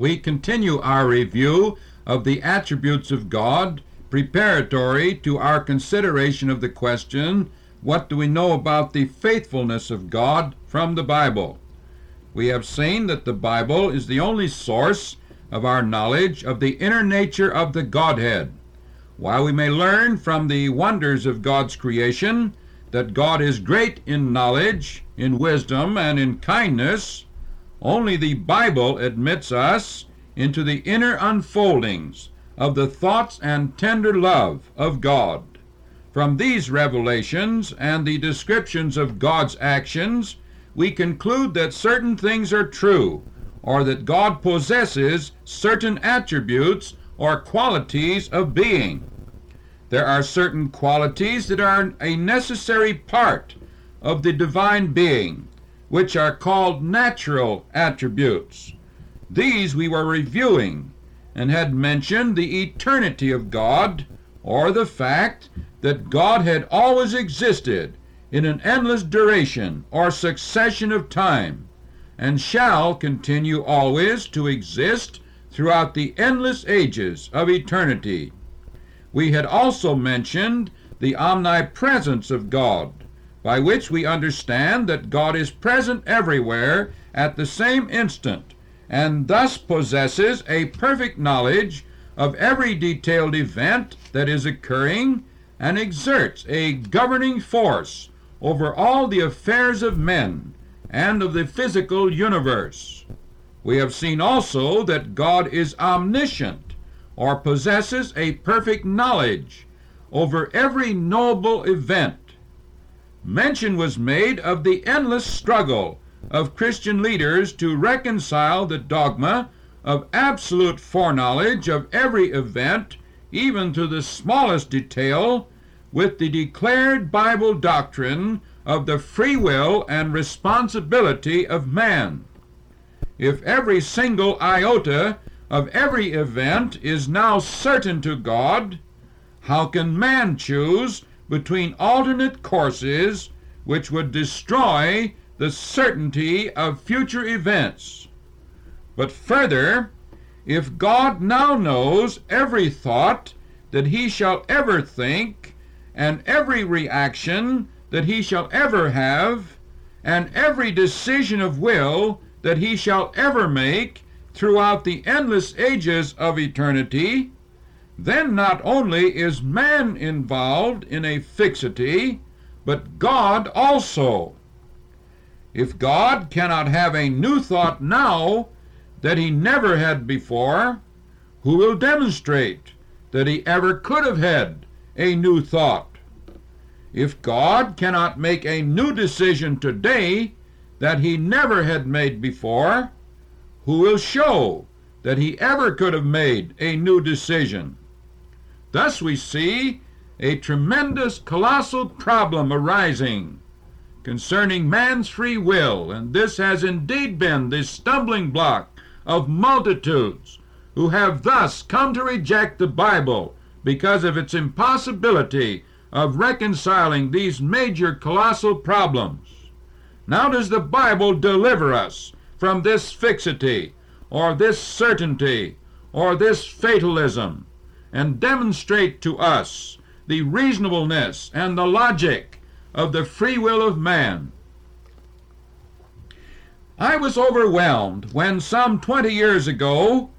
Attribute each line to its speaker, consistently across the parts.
Speaker 1: we continue our review of the attributes of God, preparatory to our consideration of the question, What do we know about the faithfulness of God from the Bible? We have seen that the Bible is the only source of our knowledge of the inner nature of the Godhead. While we may learn from the wonders of God's creation that God is great in knowledge, in wisdom, and in kindness, only the Bible admits us into the inner unfoldings of the thoughts and tender love of God. From these revelations and the descriptions of God's actions, we conclude that certain things are true, or that God possesses certain attributes or qualities of being. There are certain qualities that are a necessary part of the divine being, which are called natural attributes. These we were reviewing and had mentioned the eternity of God, or the fact that God had always existed in an endless duration or succession of time, and shall continue always to exist throughout the endless ages of eternity. We had also mentioned the omnipresence of God, by which we understand that God is present everywhere at the same instant, and thus possesses a perfect knowledge of every detailed event that is occurring, and exerts a governing force over all the affairs of men and of the physical universe. We have seen also that God is omniscient, or possesses a perfect knowledge over every knowable event. Mention was made of the endless struggle of Christian leaders to reconcile the dogma of absolute foreknowledge of every event, even to the smallest detail, with the declared Bible doctrine of the free will and responsibility of man. If every single iota of every event is now certain to God, how can man choose between alternate courses which would destroy the certainty of future events? But further, if God now knows every thought that he shall ever think, and every reaction that he shall ever have, and every decision of will that he shall ever make throughout the endless ages of eternity, then not only is man involved in a fixity, but God also. If God cannot have a new thought now that he never had before, who will demonstrate that he ever could have had a new thought? If God cannot make a new decision today that he never had made before, who will show that he ever could have made a new decision? Thus we see a tremendous, colossal problem arising concerning man's free will, and this has indeed been the stumbling block of multitudes who have thus come to reject the Bible because of its impossibility of reconciling these major colossal problems. Now does the Bible deliver us from this fixity, or this certainty, or this fatalism, and demonstrate to us the reasonableness and the logic of the free will of man. I was overwhelmed when some 20 years ago,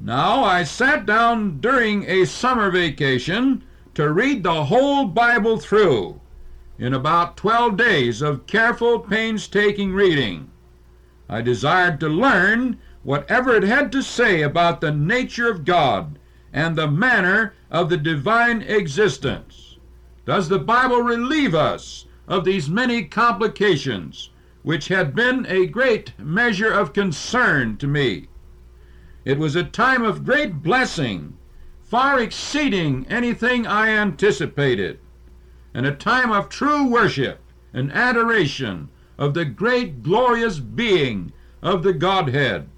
Speaker 1: now I sat down during a summer vacation to read the whole Bible through in about 12 days of careful, painstaking reading. I desired to learn whatever it had to say about the nature of God and the manner of the divine existence. Does the Bible relieve us of these many complications which had been a great measure of concern to me? It was a time of great blessing, far exceeding anything I anticipated, and a time of true worship and adoration of the great glorious being of the Godhead.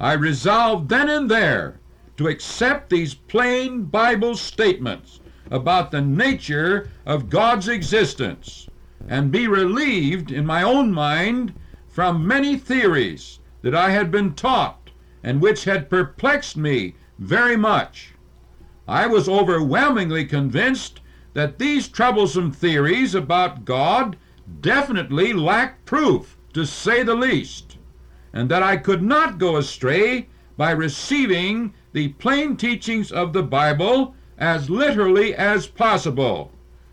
Speaker 1: I resolved then and there to accept these plain Bible statements about the nature of God's existence and be relieved in my own mind from many theories that I had been taught and which had perplexed me very much. I was overwhelmingly convinced that these troublesome theories about God definitely lacked proof, to say the least, and that I could not go astray by receiving the plain teachings of the Bible as literally as possible,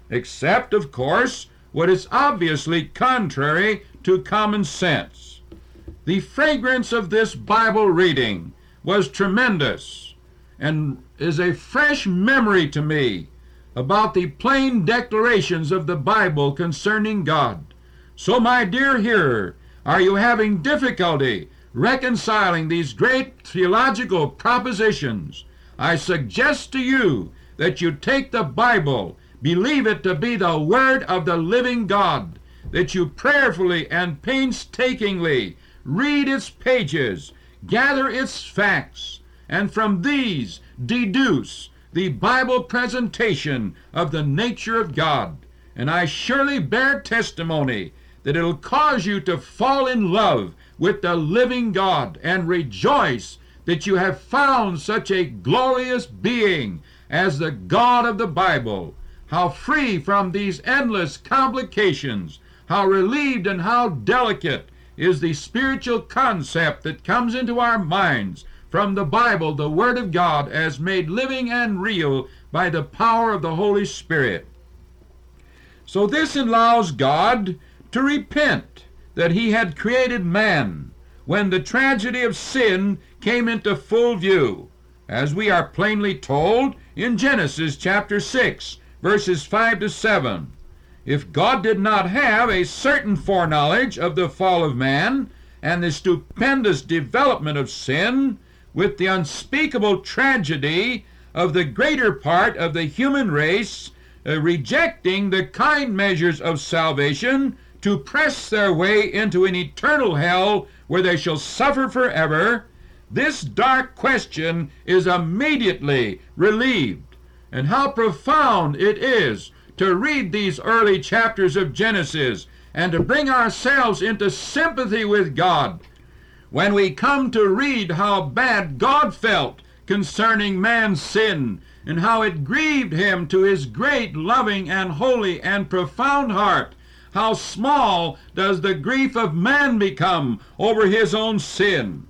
Speaker 1: except, of course, what is obviously contrary to common sense. The fragrance of this Bible reading was tremendous and is a fresh memory to me about the plain declarations of the Bible concerning God. So, my dear hearer, are you having difficulty reconciling these great theological propositions? I suggest to you that you take the Bible, believe it to be the Word of the living God, that you prayerfully and painstakingly read its pages, gather its facts, and from these deduce the Bible presentation of the nature of God. And I surely bear testimony that it'll cause you to fall in love with the living God and rejoice that you have found such a glorious being as the God of the Bible. How free from these endless complications, how relieved and how delicate is the spiritual concept that comes into our minds from the Bible, the Word of God, as made living and real by the power of the Holy Spirit. So this allows God to repent that he had created man when the tragedy of sin came into full view, as we are plainly told in Genesis chapter 6, verses 5 to 7. If God did not have a certain foreknowledge of the fall of man and the stupendous development of sin, with the unspeakable tragedy of the greater part of the human race uh, rejecting the kind measures of salvation to press their way into an eternal hell where they shall suffer forever, this dark question is immediately relieved. And how profound it is to read these early chapters of Genesis and to bring ourselves into sympathy with God. When we come to read how bad God felt concerning man's sin and how it grieved him to his great, loving, and holy and profound heart, how small does the grief of man become over his own sin.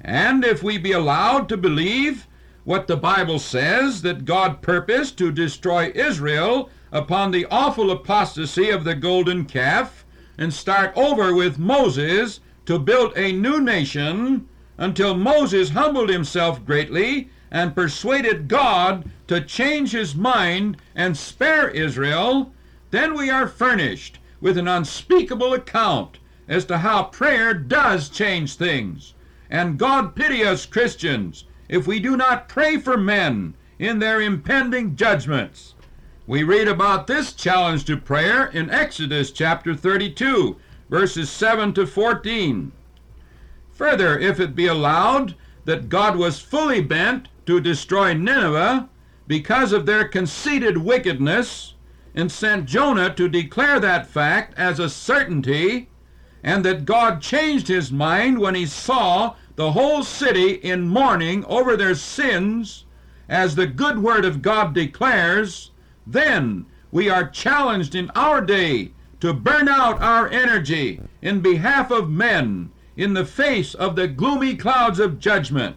Speaker 1: And if we be allowed to believe what the Bible says that God purposed to destroy Israel upon the awful apostasy of the golden calf and start over with Moses to build a new nation until Moses humbled himself greatly and persuaded God to change his mind and spare Israel, then we are furnished with an unspeakable account as to how prayer does change things. And God pity us Christians if we do not pray for men in their impending judgments. We read about this challenge to prayer in Exodus chapter 32, verses 7 to 14. Further, if it be allowed that God was fully bent to destroy Nineveh because of their conceited wickedness, and sent Jonah to declare that fact as a certainty, and that God changed his mind when he saw the whole city in mourning over their sins, as the good word of God declares, then we are challenged in our day to burn out our energy in behalf of men in the face of the gloomy clouds of judgment.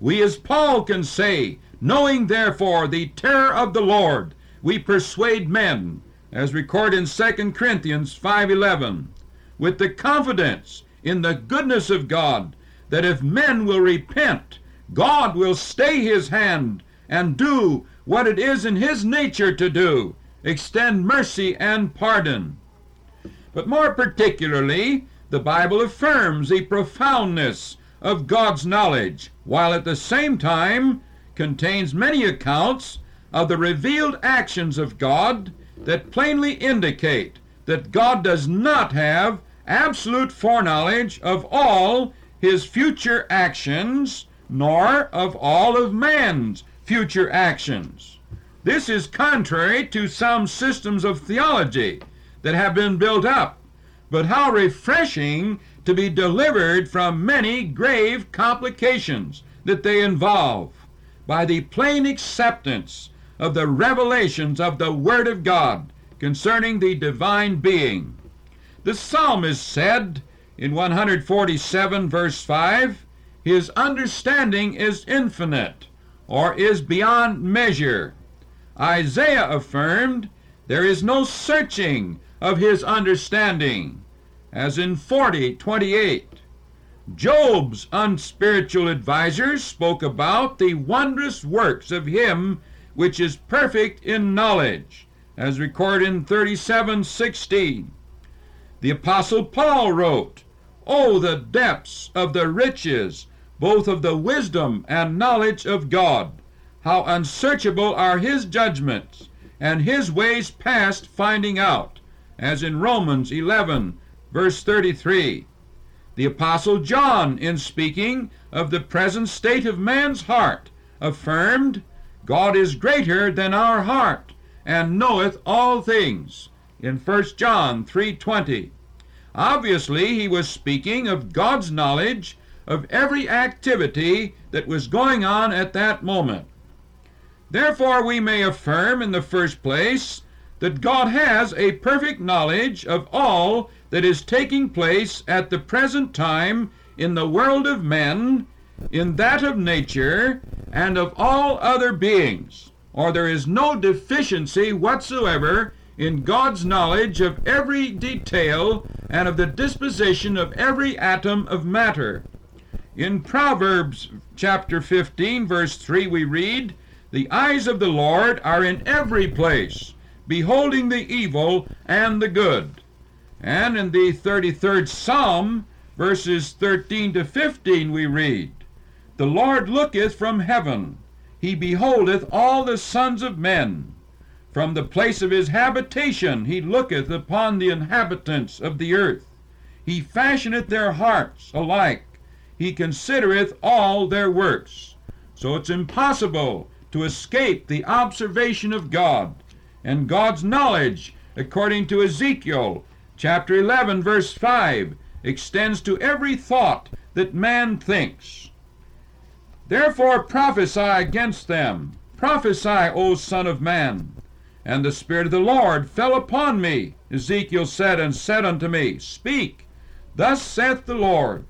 Speaker 1: We, as Paul can say, knowing therefore the terror of the Lord, we persuade men, as recorded in 2 Corinthians 5:11, with the confidence in the goodness of God that if men will repent, God will stay his hand and do what it is in his nature to do, extend mercy and pardon. But more particularly, the Bible affirms the profoundness of God's knowledge, while at the same time contains many accounts of the revealed actions of God that plainly indicate that God does not have absolute foreknowledge of all his future actions, nor of all of man's future actions. This is contrary to some systems of theology that have been built up. But how refreshing to be delivered from many grave complications that they involve by the plain acceptance of the revelations of the Word of God concerning the divine being. The psalmist said in 147 verse 5, His understanding is infinite, or is beyond measure. Isaiah affirmed, There is no searching of his understanding, as in 40:28. Job's unspiritual advisers spoke about the wondrous works of him which is perfect in knowledge, as recorded in 37:16. The apostle Paul wrote, "Oh the depths of the riches both of the wisdom and knowledge of God! How unsearchable are his judgments, and his ways past finding out!" as in Romans 11 verse 33. The apostle John in speaking of the present state of man's heart affirmed, God is greater than our heart, and knoweth all things in 1 John 3:20. Obviously he was speaking of God's knowledge of every activity that was going on at that moment. Therefore we may affirm in the first place that God has a perfect knowledge of all that is taking place at the present time in the world of men, in that of nature, and of all other beings, or there is no deficiency whatsoever in God's knowledge of every detail and of the disposition of every atom of matter. In Proverbs chapter 15, verse 3, we read, The eyes of the Lord are in every place, beholding the evil and the good. And in the 33rd Psalm, verses 13 to 15, we read, The Lord looketh from heaven, he beholdeth all the sons of men. From the place of his habitation he looketh upon the inhabitants of the earth. He fashioneth their hearts alike, he considereth all their works. So it's impossible to escape the observation of God and God's knowledge, according to Ezekiel chapter 11, verse 5, extends to every thought that man thinks. Therefore prophesy against them. Prophesy, O Son of Man. And the Spirit of the Lord fell upon me. Ezekiel said, and said unto me, Speak, thus saith the Lord.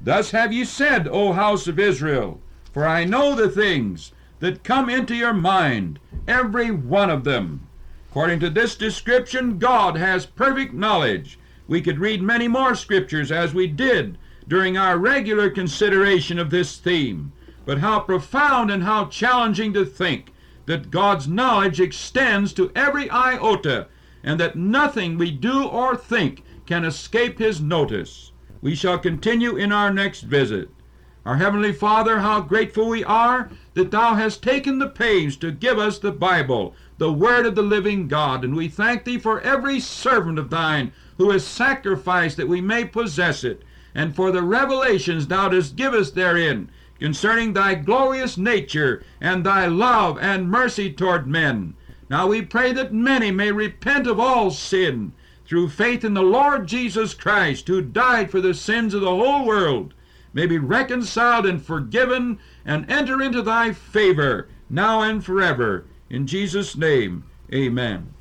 Speaker 1: Thus have ye said, O house of Israel, for I know the things that come into your mind, every one of them. According to this description, God has perfect knowledge. We could read many more scriptures as we did during our regular consideration of this theme. But how profound and how challenging to think that God's knowledge extends to every iota, and that nothing we do or think can escape His notice. We shall continue in our next visit. Our Heavenly Father, how grateful we are that Thou hast taken the pains to give us the Bible, the Word of the living God, and we thank Thee for every servant of Thine who has sacrificed that we may possess it, and for the revelations Thou dost give us therein concerning Thy glorious nature and Thy love and mercy toward men. Now we pray that many may repent of all sin through faith in the Lord Jesus Christ, who died for the sins of the whole world, may be reconciled and forgiven and enter into Thy favor now and forever. In Jesus' name, amen.